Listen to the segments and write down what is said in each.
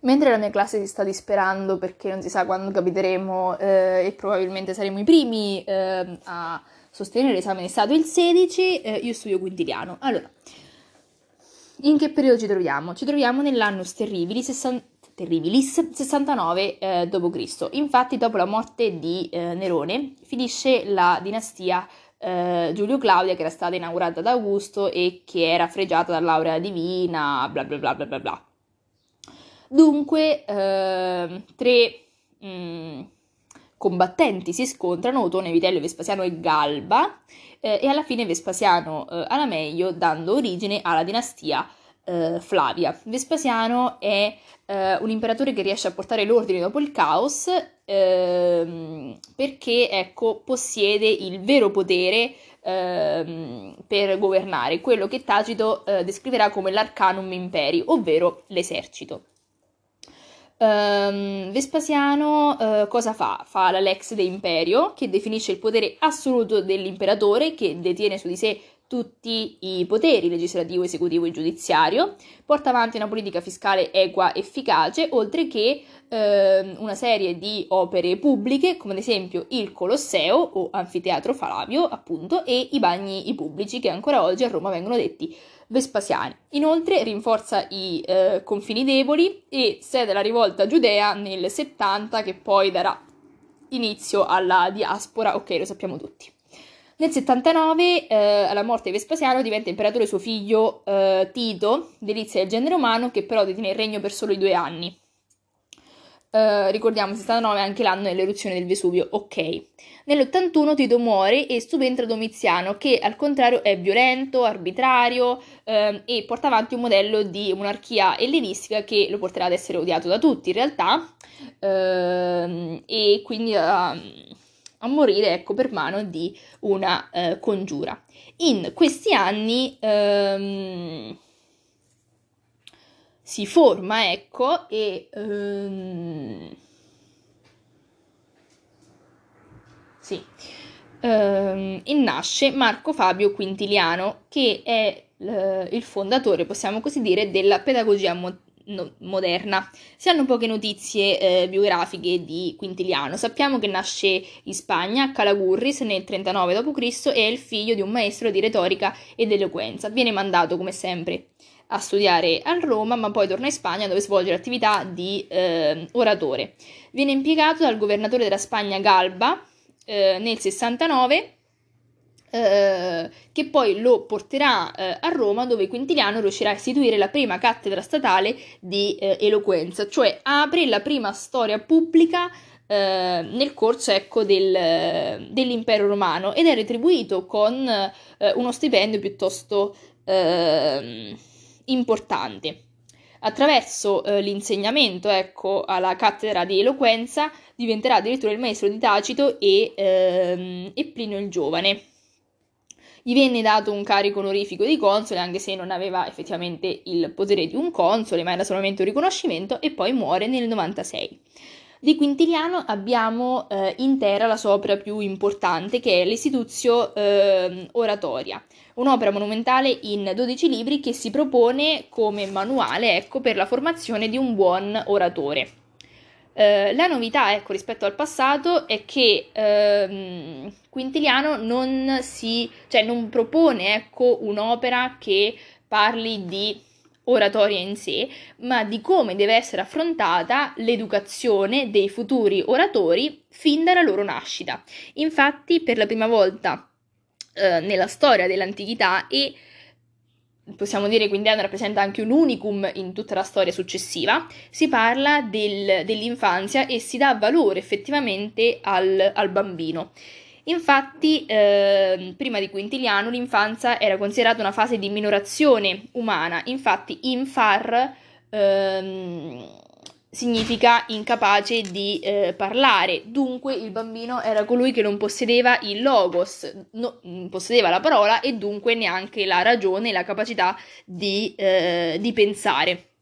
Mentre la mia classe si sta disperando perché non si sa quando capiteremo eh, e probabilmente saremo i primi eh, a sostenere l'esame di Stato il 16, eh, io studio quintiliano. Allora, in che periodo ci troviamo? Ci troviamo nell'annus terribilis, 60, terribilis 69 eh, d.C. Infatti, dopo la morte di eh, Nerone, finisce la dinastia eh, Giulio Claudia che era stata inaugurata da Augusto e che era fregiata dall'aurea divina, bla bla bla bla bla bla. Dunque, eh, tre mh, mm, combattenti si scontrano, Otone, Vitello, Vespasiano e Galba, eh, e alla fine Vespasiano eh, ha la meglio, dando origine alla dinastia eh, Flavia. Vespasiano è eh, un imperatore che riesce a portare l'ordine dopo il caos ehm, perché ecco, possiede il vero potere ehm, per governare, quello che Tacito eh, descriverà come l'arcanum imperi, ovvero l'esercito. Um, Vespasiano uh, cosa fa? Fa la Lex de Imperio, che definisce il potere assoluto dell'imperatore, che detiene su di sé tutti i poteri legislativo, esecutivo e giudiziario, porta avanti una politica fiscale equa, efficace, oltre che eh, una serie di opere pubbliche, come ad esempio il Colosseo o Anfiteatro Flavio, appunto, e i bagni pubblici, che ancora oggi a Roma vengono detti Vespasiani. Inoltre rinforza i eh, confini deboli e sede la rivolta giudea nel 70 che poi darà inizio alla diaspora, ok, lo sappiamo tutti. Nel 79, eh, alla morte di Vespasiano, diventa imperatore suo figlio eh, Tito, delizia del genere umano, che però detiene il regno per solo i due anni. Uh, ricordiamo, 69 è anche l'anno dell'eruzione del Vesuvio, ok. Nell'81 Tito muore e subentra Domiziano, che al contrario è violento, arbitrario uh, e porta avanti un modello di monarchia ellenistica che lo porterà ad essere odiato da tutti in realtà, uh, e quindi a morire ecco, per mano di una eh, congiura. In questi anni... Um, si forma, ecco, e... Um, sì, um, e nasce Marco Fabio Quintiliano, che è il fondatore, possiamo così dire, della pedagogia no- moderna. Si hanno poche notizie eh, biografiche di Quintiliano. Sappiamo che nasce in Spagna, a Calagurris, nel 39 d.C. e è il figlio di un maestro di retorica ed eloquenza. Viene mandato, come sempre, a studiare a Roma, ma poi torna in Spagna dove svolge l'attività di eh, oratore. Viene impiegato dal governatore della Spagna Galba eh, nel 69 eh, che poi lo porterà eh, a Roma dove Quintiliano riuscirà a istituire la prima cattedra statale di eh, eloquenza, cioè apre la prima storia pubblica eh, nel corso ecco, del, dell'impero romano ed è retribuito con eh, uno stipendio piuttosto ehm, importante. Attraverso l'insegnamento ecco, alla cattedra di eloquenza diventerà addirittura il maestro di Tacito e, ehm, e Plinio il Giovane. Gli venne dato un carico onorifico di console, anche se non aveva effettivamente il potere di un console, ma era solamente un riconoscimento, e poi muore nel 96. Di Quintiliano abbiamo eh, intera la sua opera più importante, che è l'Istituzio eh, Oratoria, un'opera monumentale in 12 libri che si propone come manuale ecco, per la formazione di un buon oratore. Eh, la novità ecco, rispetto al passato è che ehm, Quintiliano non, si, cioè, non propone ecco, un'opera che parli di oratoria in sé, ma di come deve essere affrontata l'educazione dei futuri oratori fin dalla loro nascita. Infatti, per la prima volta eh, nella storia dell'antichità e possiamo dire quindi rappresenta anche un unicum in tutta la storia successiva, si parla del, dell'infanzia e si dà valore effettivamente al, al bambino. Infatti, eh, prima di Quintiliano, l'infanzia era considerata una fase di minorazione umana, infatti infar ehm, significa incapace di eh, parlare, dunque il bambino era colui che non possedeva il logos, non mm, possedeva la parola e dunque neanche la ragione la capacità di, eh, di pensare.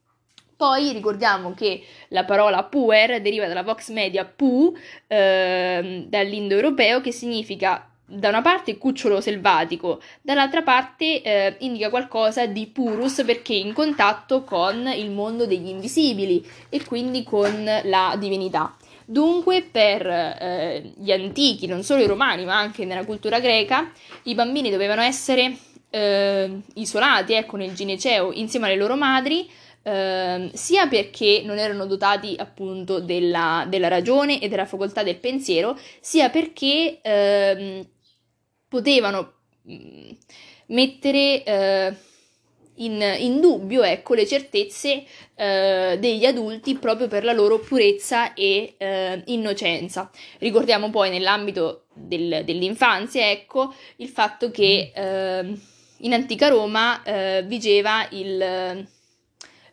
Poi ricordiamo che la parola puer deriva dalla vox media pu, eh, dall'indoeuropeo, che significa da una parte cucciolo selvatico, dall'altra parte eh, indica qualcosa di purus perché in contatto con il mondo degli invisibili e quindi con la divinità. Dunque, per eh, gli antichi, non solo i romani, ma anche nella cultura greca, i bambini dovevano essere eh, isolati ecco, nel gineceo insieme alle loro madri, eh, sia perché non erano dotati appunto della, della, ragione e della facoltà del pensiero, sia perché ehm, potevano mm, mettere eh, in, in, dubbio ecco, le certezze eh, degli adulti proprio per la loro purezza e eh, innocenza. Ricordiamo poi nell'ambito del, dell'infanzia ecco, il fatto che eh, in antica Roma eh, vigeva il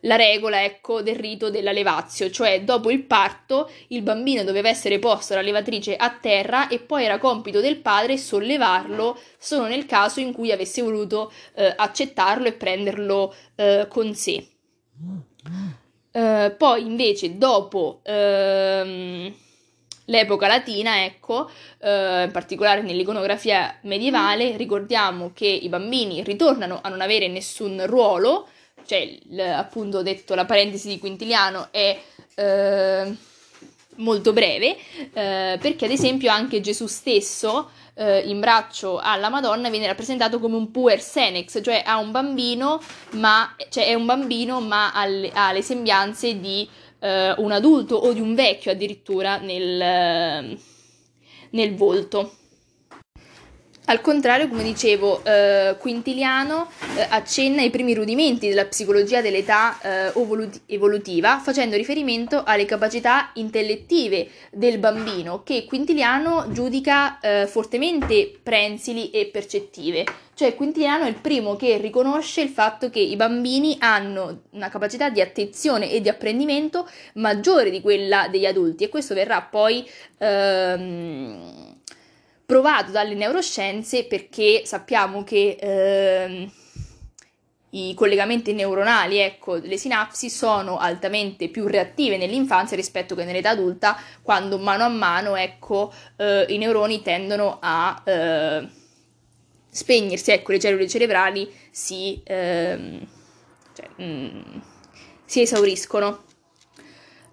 la regola, ecco, del rito della levazio, cioè dopo il parto il bambino doveva essere posto dalla levatrice a terra e poi era compito del padre sollevarlo solo nel caso in cui avesse voluto eh, accettarlo e prenderlo eh, con sé. Uh, poi invece dopo ehm, l'epoca latina, ecco, eh, in particolare nell'iconografia medievale, ricordiamo che i bambini ritornano a non avere nessun ruolo, cioè l, appunto detto la parentesi di Quintiliano è eh, molto breve, eh, perché ad esempio anche Gesù stesso eh, in braccio alla Madonna viene rappresentato come un puer senex, cioè ha un bambino, ma, cioè è un bambino ma ha le, ha le sembianze di eh, un adulto o di un vecchio addirittura nel, nel volto. Al contrario, come dicevo, eh, Quintiliano eh, accenna ai primi rudimenti della psicologia dell'età eh, evolutiva, facendo riferimento alle capacità intellettive del bambino, che Quintiliano giudica eh, fortemente prensili e percettive. Cioè Quintiliano è il primo che riconosce il fatto che i bambini hanno una capacità di attenzione e di apprendimento maggiore di quella degli adulti e questo verrà poi... Ehm, provato dalle neuroscienze perché sappiamo che eh, i collegamenti neuronali, ecco, le sinapsi sono altamente più reattive nell'infanzia rispetto che nell'età adulta, quando mano a mano, ecco, eh, i neuroni tendono a eh, spegnersi, ecco, le cellule cerebrali si, ehm, cioè, mh, mm, si esauriscono.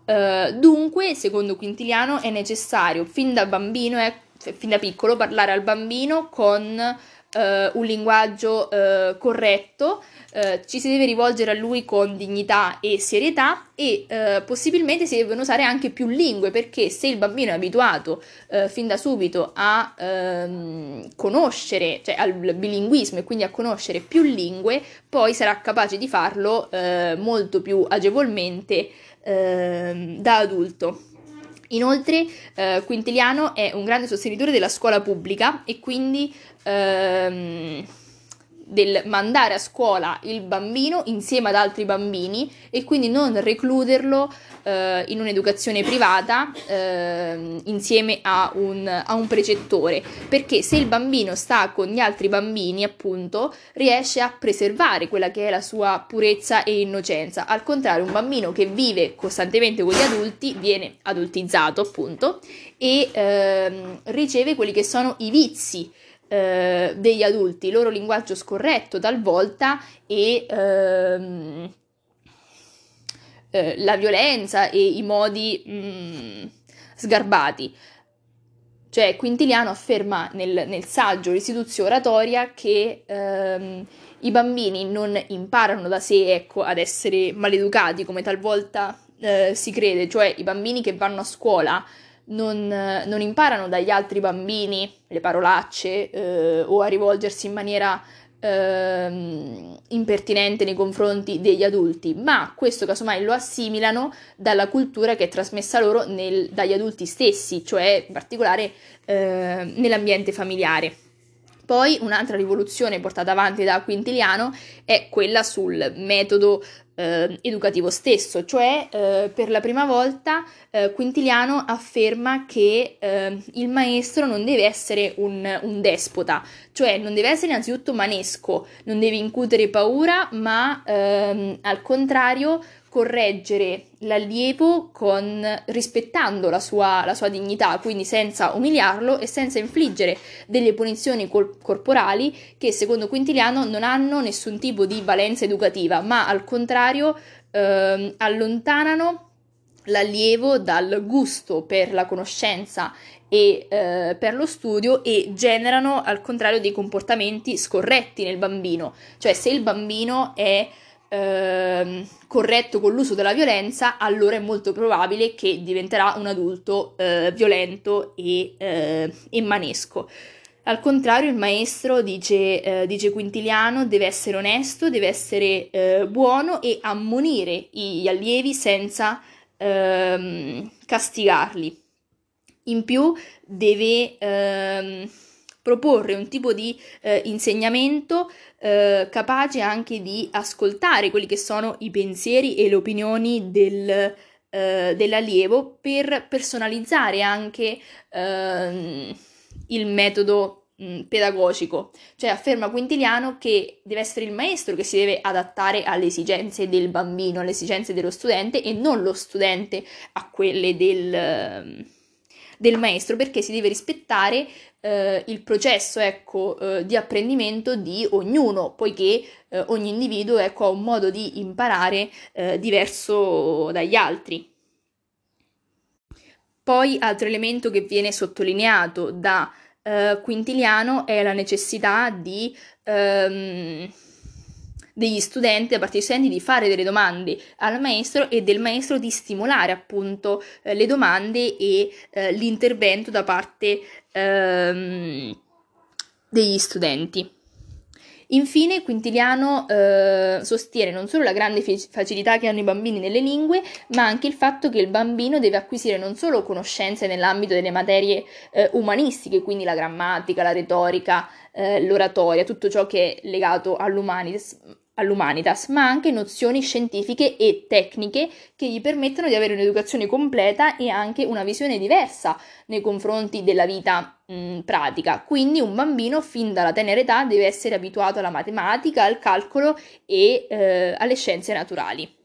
Uh, dunque, secondo Quintiliano, è necessario fin da bambino, cioè, fin da piccolo, parlare al bambino con eh, un linguaggio eh, corretto, eh, ci si deve rivolgere a lui con dignità e serietà e eh, possibilmente si devono usare anche più lingue perché se il bambino è abituato eh, fin da subito a ehm, conoscere, cioè al bilinguismo e quindi a conoscere più lingue, poi sarà capace di farlo eh, molto più agevolmente ehm, da adulto. Inoltre, eh, Quintiliano è un grande sostenitore della scuola pubblica e quindi ehm, del mandare a scuola il bambino insieme ad altri bambini e quindi non recluderlo eh, in un'educazione privata eh, insieme a un, a un, precettore. Perché se il bambino sta con gli altri bambini appunto riesce a preservare quella che è la sua purezza e innocenza. Al contrario un bambino che vive costantemente con gli adulti viene adultizzato appunto e ehm, riceve quelli che sono i vizi eh, degli adulti, il loro linguaggio scorretto talvolta e ehm, eh, la violenza e i modi mm, sgarbati. Cioè, Quintiliano afferma nel, nel saggio L'istituzio oratoria che ehm, i bambini non imparano da sé ecco, ad essere maleducati come talvolta eh, si crede, cioè i bambini che vanno a scuola non, non imparano dagli altri bambini le parolacce eh, o a rivolgersi in maniera eh, impertinente nei confronti degli adulti, ma questo casomai lo assimilano dalla cultura che è trasmessa loro nel, dagli adulti stessi, cioè in particolare eh, nell'ambiente familiare. Poi un'altra rivoluzione portata avanti da Quintiliano è quella sul metodo eh, educativo stesso, cioè eh, per la prima volta eh, Quintiliano afferma che eh, il maestro non deve essere un, un, despota, cioè non deve essere innanzitutto manesco, non deve incutere paura, ma ehm, al contrario correggere l'allievo con, rispettando la sua, la sua, dignità, quindi senza umiliarlo e senza infliggere delle punizioni col- corporali che secondo Quintiliano non hanno nessun tipo di valenza educativa, ma al contrario eh, allontanano l'allievo dal gusto per la conoscenza e eh, per lo studio e generano al contrario dei comportamenti scorretti nel bambino, cioè se il bambino è eh, corretto con l'uso della violenza, allora è molto probabile che diventerà un adulto eh, violento e, eh, e, manesco. Al contrario, il maestro, dice, eh, dice, Quintiliano, deve essere onesto, deve essere eh, buono e ammonire gli allievi senza ehm, castigarli. In più deve ehm, proporre un tipo di eh, insegnamento eh, capace anche di ascoltare quelli che sono i pensieri e le opinioni del, eh, dell'allievo per personalizzare anche ehm, il metodo pedagogico, cioè afferma Quintiliano che deve essere il maestro che si deve adattare alle esigenze del bambino, alle esigenze dello studente e non lo studente a quelle del, del maestro perché si deve rispettare eh, il processo ecco, eh, di apprendimento di ognuno, poiché eh, ogni individuo ecco, ha un modo di imparare eh, diverso dagli altri. Poi altro elemento che viene sottolineato da eh, Quintiliano è la necessità di ehm, degli studenti, da parte degli studenti, di fare delle domande al maestro e del maestro di stimolare appunto eh, le domande e eh, l'intervento da parte ehm, degli studenti. Infine, Quintiliano eh, sostiene non solo la grande facilità che hanno i bambini nelle lingue, ma anche il fatto che il bambino deve acquisire non solo conoscenze nell'ambito delle materie eh, umanistiche, quindi la grammatica, la retorica, eh, l'oratoria, tutto ciò che è legato all'umanitas, all'Humanitas, ma anche nozioni scientifiche e tecniche che gli permettono di avere un'educazione completa e anche una visione diversa nei confronti della vita mh, pratica. Quindi un bambino fin dalla tenera età deve essere abituato alla matematica, al calcolo e eh, alle scienze naturali.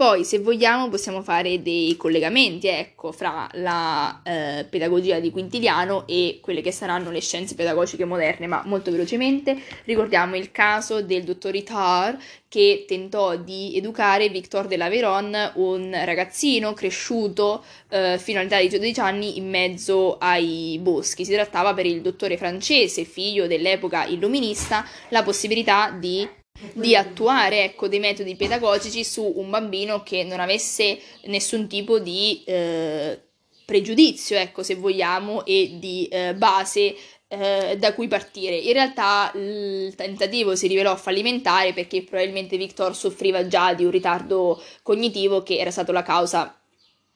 Poi, se vogliamo, possiamo fare dei collegamenti, ecco, fra la eh, pedagogia di Quintiliano e quelle che saranno le scienze pedagogiche moderne, ma molto velocemente ricordiamo il caso del dottor Itard che tentò di educare Victor de la Véronne, un ragazzino cresciuto eh, fino all'età di 12 anni in mezzo ai boschi. Si trattava per il dottore francese, figlio dell'epoca illuminista, la possibilità di di attuare ecco, dei metodi pedagogici su un bambino che non avesse nessun tipo di eh, pregiudizio, ecco, se vogliamo, e di eh, base eh, da cui partire. In realtà il tentativo si rivelò fallimentare perché probabilmente Victor soffriva già di un ritardo cognitivo che era stato la causa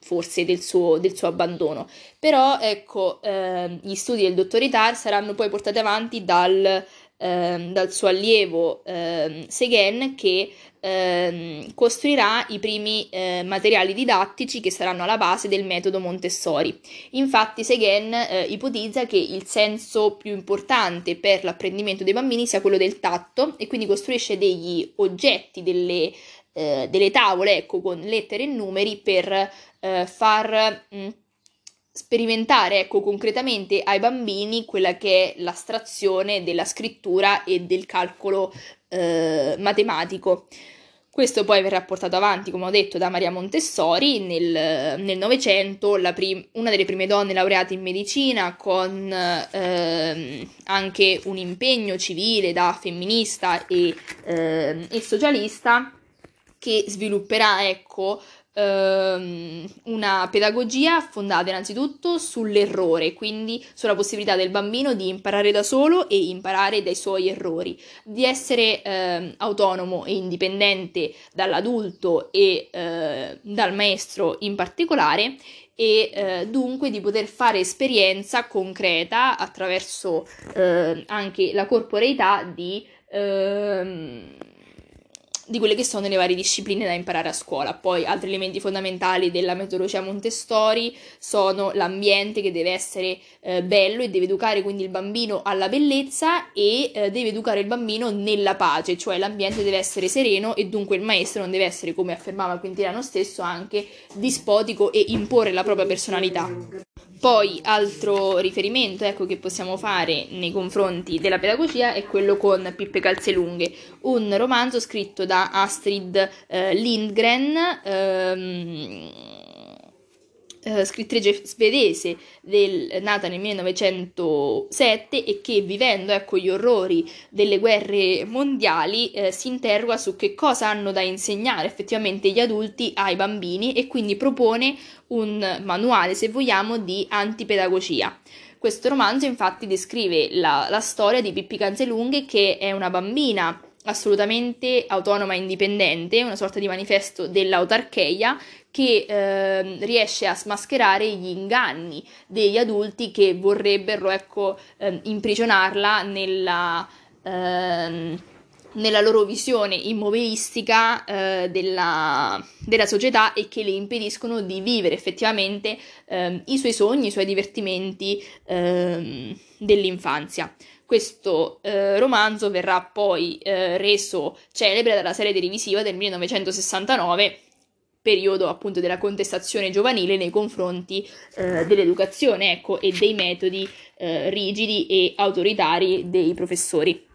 forse del suo, del suo abbandono. Però ecco, eh, gli studi del dottor Itar saranno poi portati avanti dal ehm, dal suo allievo ehm, Seghen che ehm, costruirà i primi eh, materiali didattici che saranno alla base del metodo Montessori. Infatti Seghen eh, ipotizza che il senso più importante per l'apprendimento dei bambini sia quello del tatto e quindi costruisce degli oggetti, delle, eh, delle tavole ecco, con lettere e numeri per eh, far... Mh, sperimentare ecco, concretamente ai bambini quella che è l'astrazione della scrittura e del calcolo eh, matematico. Questo poi verrà portato avanti, come ho detto, da Maria Montessori nel Novecento, prim- una delle prime donne laureate in medicina, con eh, anche un impegno civile da femminista e, eh, e socialista, che svilupperà ecco, una pedagogia fondata innanzitutto sull'errore, quindi sulla possibilità del bambino di imparare da solo e imparare dai suoi errori, di essere ehm, autonomo e indipendente dall'adulto e eh, dal maestro in particolare e eh, dunque di poter fare esperienza concreta attraverso eh, anche la corporeità di ehm, di quelle che sono le varie discipline da imparare a scuola. Poi altri elementi fondamentali della metodologia Montessori sono l'ambiente che deve essere eh, bello e deve educare quindi il bambino alla bellezza e eh, deve educare il bambino nella pace, cioè l'ambiente deve essere sereno e dunque il maestro non deve essere, come affermava Quintiliano stesso, anche dispotico e imporre la propria personalità. Poi altro riferimento ecco, che possiamo fare nei confronti della pedagogia è quello con Pippe Calzelunghe, un romanzo scritto da Astrid eh, Lindgren. Ehm, eh, scrittrice svedese del, nata nel 1907 e che vivendo ecco, gli orrori delle guerre mondiali eh, si interroga su che cosa hanno da insegnare effettivamente gli adulti ai bambini e quindi propone un manuale, se vogliamo, di antipedagogia. Questo romanzo infatti descrive la, la storia di Pippi Canzelunghe che è una bambina assolutamente autonoma e indipendente, una sorta di manifesto dell'autarcheia che eh, riesce a smascherare gli inganni degli adulti che vorrebbero ecco, eh, imprigionarla nella, eh, nella, loro visione immobilistica eh, della, della, società e che le impediscono di vivere effettivamente ehm, i suoi sogni, i suoi divertimenti ehm, dell'infanzia. Questo eh, romanzo verrà poi eh, reso celebre dalla serie televisiva del 1969 periodo appunto della contestazione giovanile nei confronti eh, dell'educazione ecco, e dei metodi eh, rigidi e autoritari dei professori.